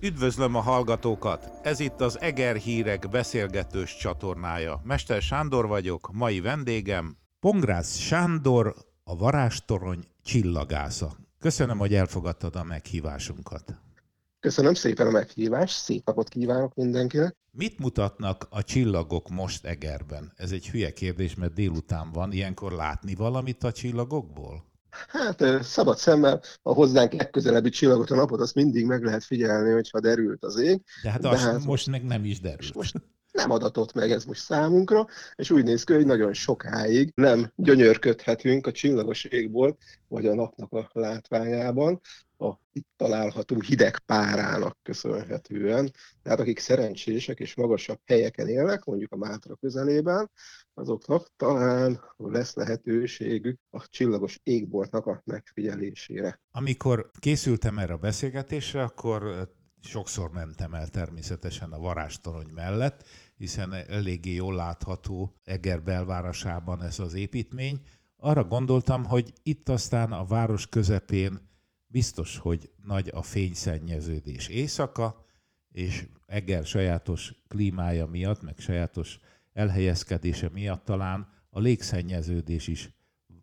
Üdvözlöm a hallgatókat! Ez itt az Eger Hírek beszélgetős csatornája. Mester Sándor vagyok, mai vendégem Pongrász Sándor, a Varástorony csillagásza. Köszönöm, hogy elfogadtad a meghívásunkat. Köszönöm szépen a meghívást, szép napot kívánok mindenkinek. Mit mutatnak a csillagok most Egerben? Ez egy hülye kérdés, mert délután van. Ilyenkor látni valamit a csillagokból? Hát szabad szemmel a hozzánk legközelebbi csillagot a napot, azt mindig meg lehet figyelni, hogyha derült az ég. De hát, De hát most meg nem is derült. Most nem adatott meg ez most számunkra, és úgy néz ki, hogy nagyon sokáig nem gyönyörködhetünk a csillagos égból, vagy a napnak a látványában, a itt található hideg párának köszönhetően. Tehát akik szerencsések és magasabb helyeken élnek, mondjuk a Mátra közelében, azoknak talán lesz lehetőségük a csillagos égboltnak a megfigyelésére. Amikor készültem erre a beszélgetésre, akkor sokszor mentem el természetesen a varástorony mellett, hiszen eléggé jól látható Eger belvárosában ez az építmény. Arra gondoltam, hogy itt aztán a város közepén biztos, hogy nagy a fényszennyeződés éjszaka, és Eger sajátos klímája miatt, meg sajátos elhelyezkedése miatt talán a légszennyeződés is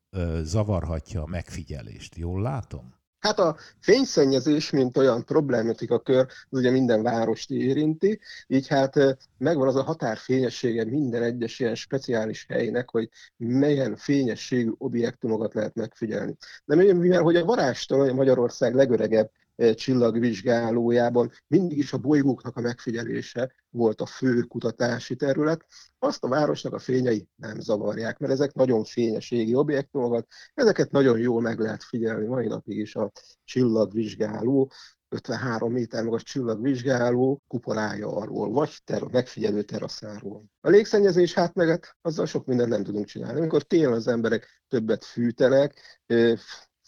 ö, zavarhatja a megfigyelést. Jól látom? Hát a fényszennyezés, mint olyan problematika kör, az ugye minden várost érinti, így hát megvan az a határfényessége minden egyes ilyen speciális helynek, hogy melyen fényességű objektumokat lehet megfigyelni. De mivel hogy a varástól Magyarország legöregebb csillagvizsgálójában mindig is a bolygóknak a megfigyelése volt a fő kutatási terület. Azt a városnak a fényei nem zavarják, mert ezek nagyon fényes égi objektumokat, ezeket nagyon jól meg lehet figyelni mai napig is a csillagvizsgáló, 53 méter magas csillagvizsgáló kupolája arról, vagy ter- megfigyelő teraszáról. A légszennyezés hát meg azzal sok mindent nem tudunk csinálni. Amikor télen az emberek többet fűtenek,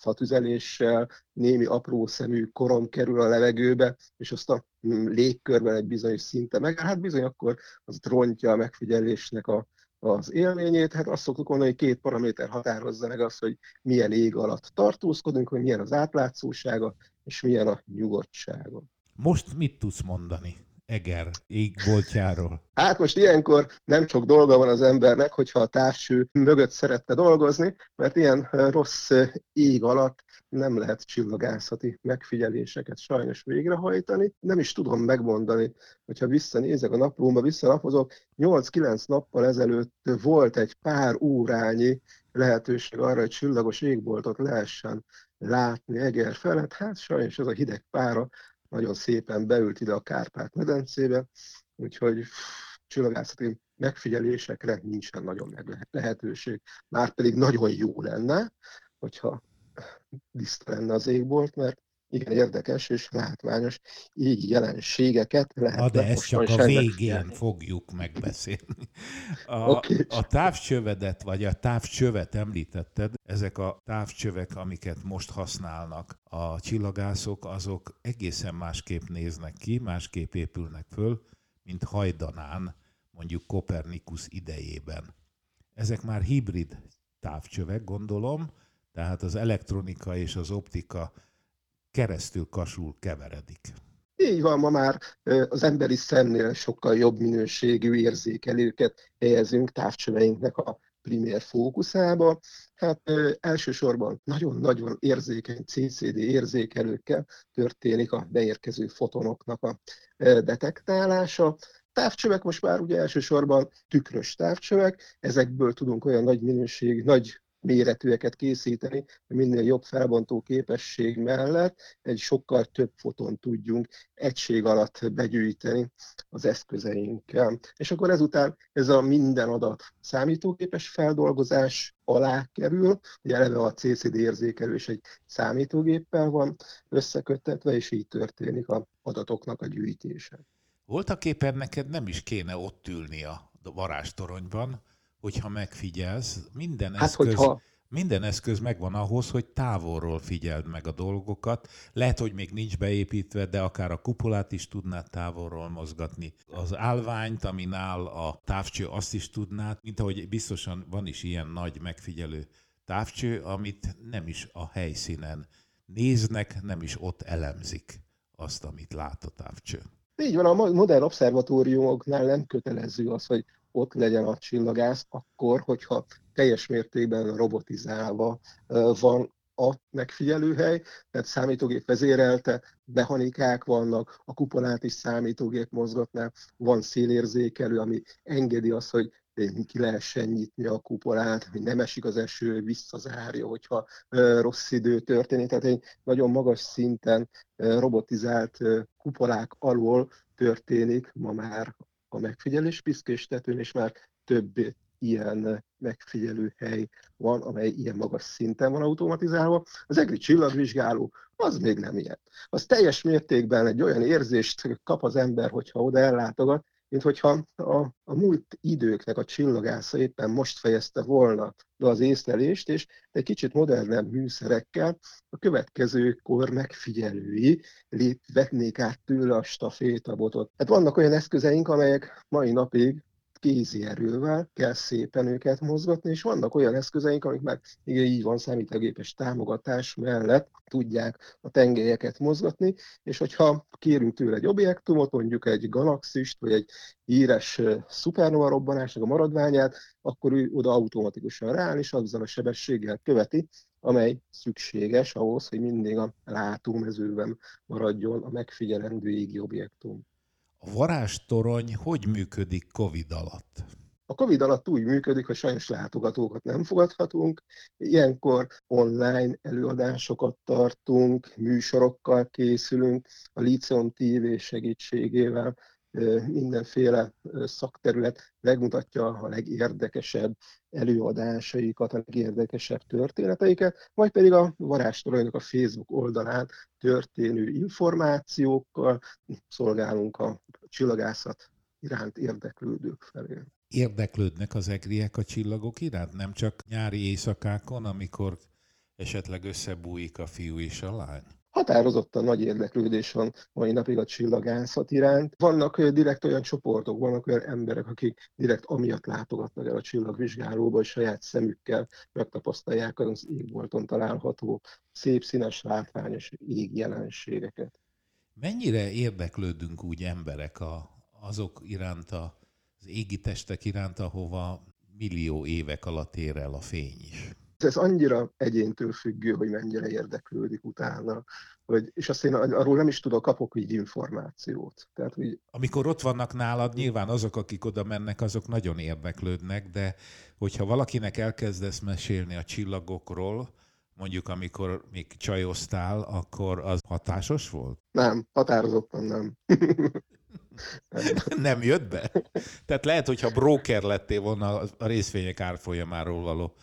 fatüzeléssel, némi apró szemű korom kerül a levegőbe, és azt a mm, légkörben egy bizonyos szinte meg, hát bizony akkor az rontja a megfigyelésnek a, az élményét. Hát azt szoktuk mondani, hogy két paraméter határozza meg azt, hogy milyen ég alatt tartózkodunk, hogy milyen az átlátszósága, és milyen a nyugodtsága. Most mit tudsz mondani? Eger égboltjáról? Hát most ilyenkor nem sok dolga van az embernek, hogyha a távcső mögött szeretne dolgozni, mert ilyen rossz ég alatt nem lehet csillagászati megfigyeléseket sajnos végrehajtani. Nem is tudom megmondani, hogyha visszanézek a naplómba, visszalapozok, 8-9 nappal ezelőtt volt egy pár órányi lehetőség arra, hogy csillagos égboltot lehessen látni Eger felett. Hát sajnos ez a hideg pára nagyon szépen beült ide a Kárpát-medencébe, úgyhogy csillagászati megfigyelésekre nincsen nagyon lehetőség. Márpedig nagyon jó lenne, hogyha tiszta lenne az égbolt, mert igen érdekes és látványos égi jelenségeket lehet. Na, de ezt csak a végén fogjuk megbeszélni. A, okay. a távcsövedet, vagy a távcsövet említetted, ezek a távcsövek, amiket most használnak a csillagászok, azok egészen másképp néznek ki, másképp épülnek föl, mint hajdanán, mondjuk Kopernikus idejében. Ezek már hibrid távcsövek, gondolom, tehát az elektronika és az optika keresztül kasul keveredik. Így van, ma már az emberi szemnél sokkal jobb minőségű érzékelőket helyezünk távcsöveinknek a primér fókuszába. Hát ö, elsősorban nagyon-nagyon érzékeny CCD érzékelőkkel történik a beérkező fotonoknak a ö, detektálása. Távcsövek most már ugye elsősorban tükrös távcsövek, ezekből tudunk olyan nagy minőség, nagy méretűeket készíteni, hogy minél jobb felbontó képesség mellett egy sokkal több foton tudjunk egység alatt begyűjteni az eszközeinkkel. És akkor ezután ez a minden adat számítógépes feldolgozás alá kerül, ugye eleve a CCD érzékelő is egy számítógéppel van összeköttetve, és így történik a adatoknak a gyűjtése. Voltak éppen neked nem is kéne ott ülni a varástoronyban, hogyha megfigyelsz, minden hát, eszköz, hogyha... minden eszköz megvan ahhoz, hogy távolról figyeld meg a dolgokat. Lehet, hogy még nincs beépítve, de akár a kupolát is tudnád távolról mozgatni. Az állványt, amin áll a távcső, azt is tudnád, mint ahogy biztosan van is ilyen nagy megfigyelő távcső, amit nem is a helyszínen néznek, nem is ott elemzik azt, amit lát a távcső. Így van, a modern obszervatóriumoknál nem kötelező az, hogy ott legyen a csillagász, akkor, hogyha teljes mértékben robotizálva van a megfigyelőhely, tehát számítógép vezérelte, mechanikák vannak, a kupolát is számítógép mozgatná, van szélérzékelő, ami engedi azt, hogy ki lehessen nyitni a kupolát, hogy nem esik az eső, visszazárja, hogyha rossz idő történik. Tehát egy nagyon magas szinten robotizált kupolák alól történik ma már a megfigyelés piszkéstetőn, és már több ilyen megfigyelő hely van, amely ilyen magas szinten van automatizálva. Az EGRI csillagvizsgáló az még nem ilyen. Az teljes mértékben egy olyan érzést kap az ember, hogyha oda ellátogat, mint hogyha a, a múlt időknek a csillagásza éppen most fejezte volna be az észlelést, és egy kicsit modernebb műszerekkel a következő kor megfigyelői lép, vetnék át tőle a stafétabotot. Hát vannak olyan eszközeink, amelyek mai napig kézi erővel kell szépen őket mozgatni, és vannak olyan eszközeink, amik már igen, így van számítógépes támogatás mellett tudják a tengelyeket mozgatni, és hogyha kérünk tőle egy objektumot, mondjuk egy galaxist, vagy egy híres szupernova robbanásnak a maradványát, akkor ő oda automatikusan rááll, és azzal a sebességgel követi, amely szükséges ahhoz, hogy mindig a látómezőben maradjon a megfigyelendő égi objektum. A varázstorony hogy működik COVID alatt? A COVID alatt úgy működik, hogy sajnos látogatókat nem fogadhatunk. Ilyenkor online előadásokat tartunk, műsorokkal készülünk, a Liceum TV segítségével mindenféle szakterület megmutatja a legérdekesebb előadásaikat, a legérdekesebb történeteiket, vagy pedig a varázstoronynak a Facebook oldalán történő információkkal szolgálunk a csillagászat iránt érdeklődők felé. Érdeklődnek az egriek a csillagok iránt? Nem csak nyári éjszakákon, amikor esetleg összebújik a fiú és a lány? határozottan nagy érdeklődés van mai napig a csillagászat iránt. Vannak direkt olyan csoportok, vannak olyan emberek, akik direkt amiatt látogatnak el a csillagvizsgálóba, hogy saját szemükkel megtapasztalják az égbolton található szép, színes, látványos égjelenségeket. Mennyire érdeklődünk úgy emberek a, azok iránt, a, az égi testek iránt, ahova millió évek alatt ér el a fény is? ez annyira egyéntől függő, hogy mennyire érdeklődik utána. Hogy, és azt én arról nem is tudok, kapok így információt. Tehát, hogy... Amikor ott vannak nálad, nyilván azok, akik oda mennek, azok nagyon érdeklődnek, de hogyha valakinek elkezdesz mesélni a csillagokról, mondjuk amikor még csajoztál, akkor az hatásos volt? Nem, határozottan nem. nem jött be? Tehát lehet, hogyha broker lettél volna a részvények árfolyamáról való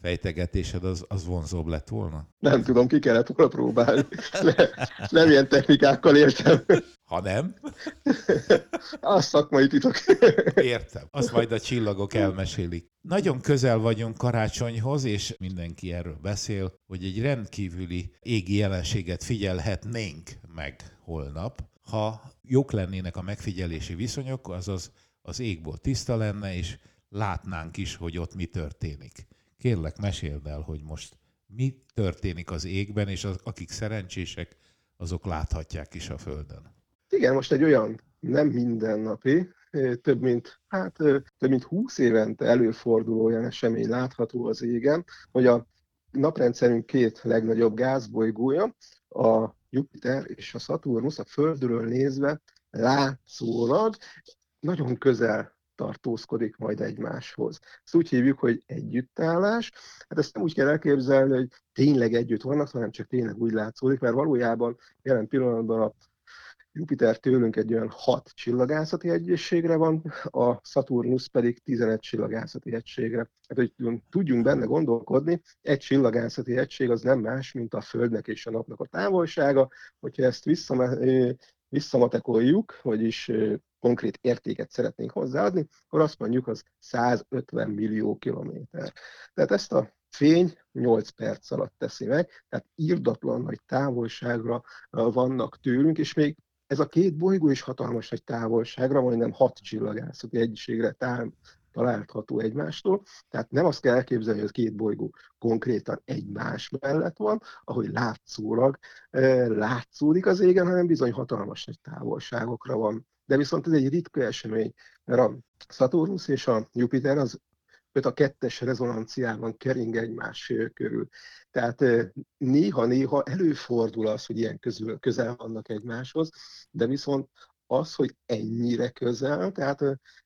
fejtegetésed az, az vonzóbb lett volna? Nem tudom, ki kellett volna próbálni. Le, nem ilyen technikákkal értem. Ha nem? Az szakmai titok. Értem. Azt majd a csillagok elmesélik. Nagyon közel vagyunk karácsonyhoz, és mindenki erről beszél, hogy egy rendkívüli égi jelenséget figyelhetnénk meg holnap, ha jók lennének a megfigyelési viszonyok, azaz az égból tiszta lenne, és látnánk is, hogy ott mi történik. Kérlek, meséld el, hogy most mi történik az égben, és az, akik szerencsések, azok láthatják is a Földön. Igen, most egy olyan nem mindennapi, több mint, hát, több mint 20 évente előforduló olyan esemény látható az égen, hogy a naprendszerünk két legnagyobb gázbolygója, a Jupiter és a Saturnus a Földről nézve látszólag nagyon közel tartózkodik majd egymáshoz. Ezt úgy hívjuk, hogy együttállás. Hát ezt nem úgy kell elképzelni, hogy tényleg együtt vannak, hanem csak tényleg úgy látszódik, mert valójában jelen pillanatban a Jupiter tőlünk egy olyan 6 csillagászati egységre van, a Saturnus pedig 11 csillagászati egységre. Hát, hogy tudjunk benne gondolkodni, egy csillagászati egység az nem más, mint a Földnek és a Napnak a távolsága. Hogyha ezt visszamatekoljuk, vagyis konkrét értéket szeretnénk hozzáadni, akkor azt mondjuk, az 150 millió kilométer. Tehát ezt a fény 8 perc alatt teszi meg, tehát írdatlan nagy távolságra vannak tőlünk, és még ez a két bolygó is hatalmas nagy távolságra, majdnem hat csillagászati egységre található egymástól. Tehát nem azt kell elképzelni, hogy a két bolygó konkrétan egymás mellett van, ahogy látszólag látszódik az égen, hanem bizony hatalmas nagy távolságokra van. De viszont ez egy ritka esemény, mert a Saturnus és a Jupiter az öt a kettes rezonanciában kering egymás körül. Tehát néha-néha előfordul az, hogy ilyen közül, közel vannak egymáshoz, de viszont az, hogy ennyire közel, tehát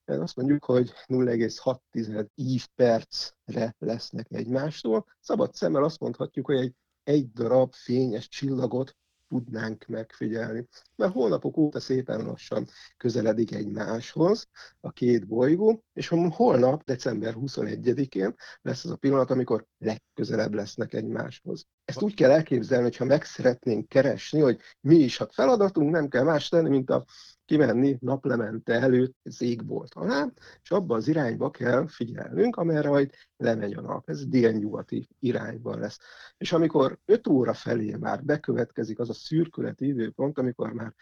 azt mondjuk, hogy 0,6 ívpercre lesznek egymástól. Szabad szemmel azt mondhatjuk, hogy egy, egy darab fényes csillagot tudnánk megfigyelni. Mert holnapok óta szépen lassan közeledik egymáshoz a két bolygó, és holnap, december 21-én lesz az a pillanat, amikor legközelebb lesznek egymáshoz. Ezt úgy kell elképzelni, hogyha meg szeretnénk keresni, hogy mi is a feladatunk, nem kell más tenni, mint a kimenni naplemente előtt az égbolt alá, és abba az irányba kell figyelnünk, amerre majd lemegy a nap. Ez délnyugati irányban lesz. És amikor 5 óra felé már bekövetkezik az a szürkületi időpont, amikor már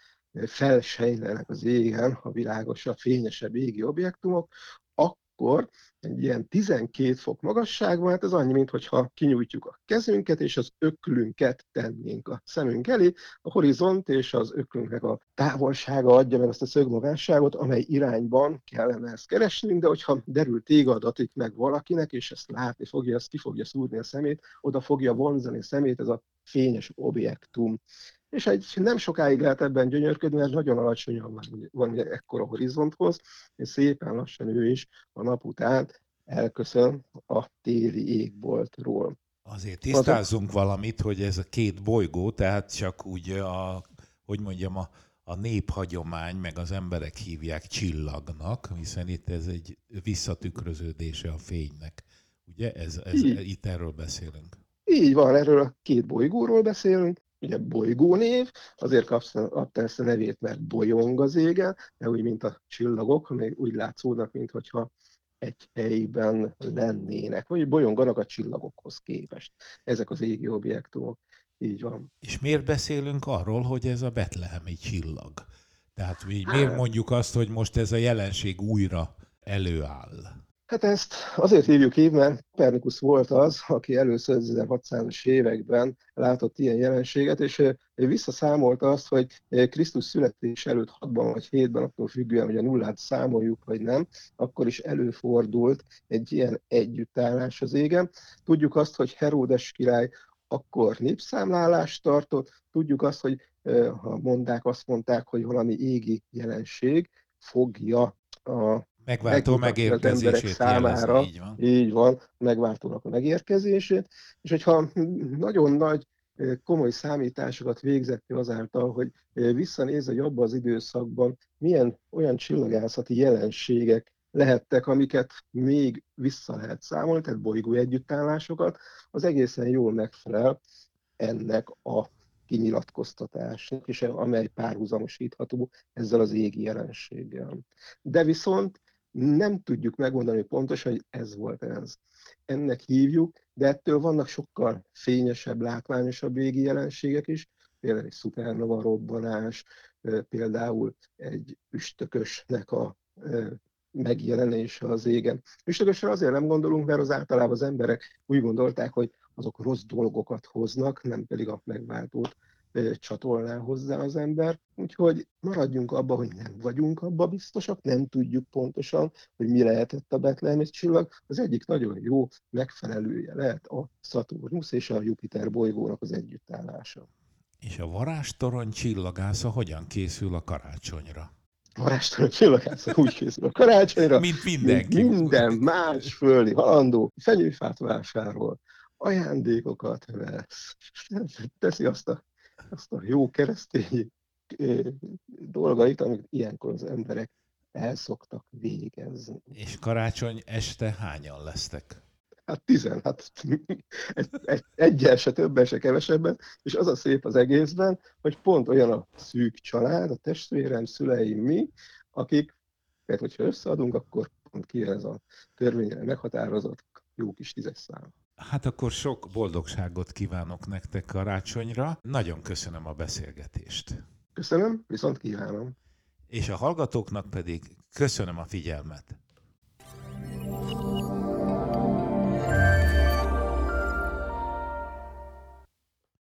felsejlenek az égen a világosabb, fényesebb égi objektumok, akkor egy ilyen 12 fok magasságban, hát ez annyi, mintha kinyújtjuk a kezünket, és az öklünket tennénk a szemünk elé. A horizont és az öklünknek a távolsága adja meg azt a szögmagasságot, amely irányban kellene ezt keresnünk, de hogyha derül téga adatik meg valakinek, és ezt látni fogja, ezt ki fogja szúrni a szemét, oda fogja vonzani a szemét ez a fényes objektum és egy nem sokáig lehet ebben gyönyörködni, mert nagyon alacsonyan van, van ekkora horizonthoz, és szépen lassan ő is a nap után elköszön a téli égboltról. Azért tisztázzunk valamit, hogy ez a két bolygó, tehát csak úgy a, hogy mondjam, a, a néphagyomány, meg az emberek hívják csillagnak, hiszen itt ez egy visszatükröződése a fénynek. Ugye ez, ez, itt erről beszélünk. Így van, erről a két bolygóról beszélünk, ugye bolygónév, azért kapta ezt a nevét, mert bolyong az égen, de úgy, mint a csillagok, még úgy látszódnak, mintha egy helyben lennének, vagy bolyonganak a csillagokhoz képest. Ezek az égi objektumok. Így van. És miért beszélünk arról, hogy ez a betlehemi csillag? Tehát mi, miért hát- mondjuk azt, hogy most ez a jelenség újra előáll? Hát ezt azért hívjuk így, mert Kopernikus volt az, aki először 1600-as években látott ilyen jelenséget, és visszaszámolta azt, hogy Krisztus születés előtt 6-ban vagy 7-ben, attól függően, hogy a nullát számoljuk, vagy nem, akkor is előfordult egy ilyen együttállás az égen. Tudjuk azt, hogy Heródes király akkor népszámlálást tartott, tudjuk azt, hogy ha mondták, azt mondták, hogy valami égi jelenség fogja a Megváltó megérkezését az számára. Jelez, így van. Így van, megváltónak a megérkezését. És hogyha nagyon nagy komoly számításokat végzett azáltal, hogy visszanéz, hogy abban az időszakban milyen olyan csillagászati jelenségek lehettek, amiket még vissza lehet számolni, tehát bolygó együttállásokat, az egészen jól megfelel ennek a kinyilatkoztatásnak, és amely párhuzamosítható ezzel az égi jelenséggel. De viszont nem tudjuk megmondani pontosan, hogy ez volt ez. Ennek hívjuk, de ettől vannak sokkal fényesebb, látványosabb égi jelenségek is, például egy szupernova robbanás, például egy üstökösnek a megjelenése az égen. Üstökösre azért nem gondolunk, mert az általában az emberek úgy gondolták, hogy azok rossz dolgokat hoznak, nem pedig a megváltót csatolná hozzá az ember. Úgyhogy maradjunk abba, hogy nem vagyunk abba biztosak, nem tudjuk pontosan, hogy mi lehetett a Betlehemi csillag. Az egyik nagyon jó megfelelője lehet a Saturnus és a Jupiter bolygónak az együttállása. És a varástorony csillagásza hogyan készül a karácsonyra? Varástorony csillagásza úgy készül a karácsonyra, mint mindenki. Mint minden más földi halandó fenyőfát vásárol, ajándékokat vesz, teszi azt a azt a jó keresztény dolgait, amit ilyenkor az emberek el szoktak végezni. És karácsony este hányan lesztek? Hát tizen, hát egy, egy, egyel se többen, se kevesebben, és az a szép az egészben, hogy pont olyan a szűk család, a testvérem, szüleim, mi, akik, mert hogyha összeadunk, akkor pont ki ez a törvényre meghatározott jó kis tízes szám. Hát akkor sok boldogságot kívánok nektek karácsonyra. Nagyon köszönöm a beszélgetést. Köszönöm, viszont kívánom. És a hallgatóknak pedig köszönöm a figyelmet.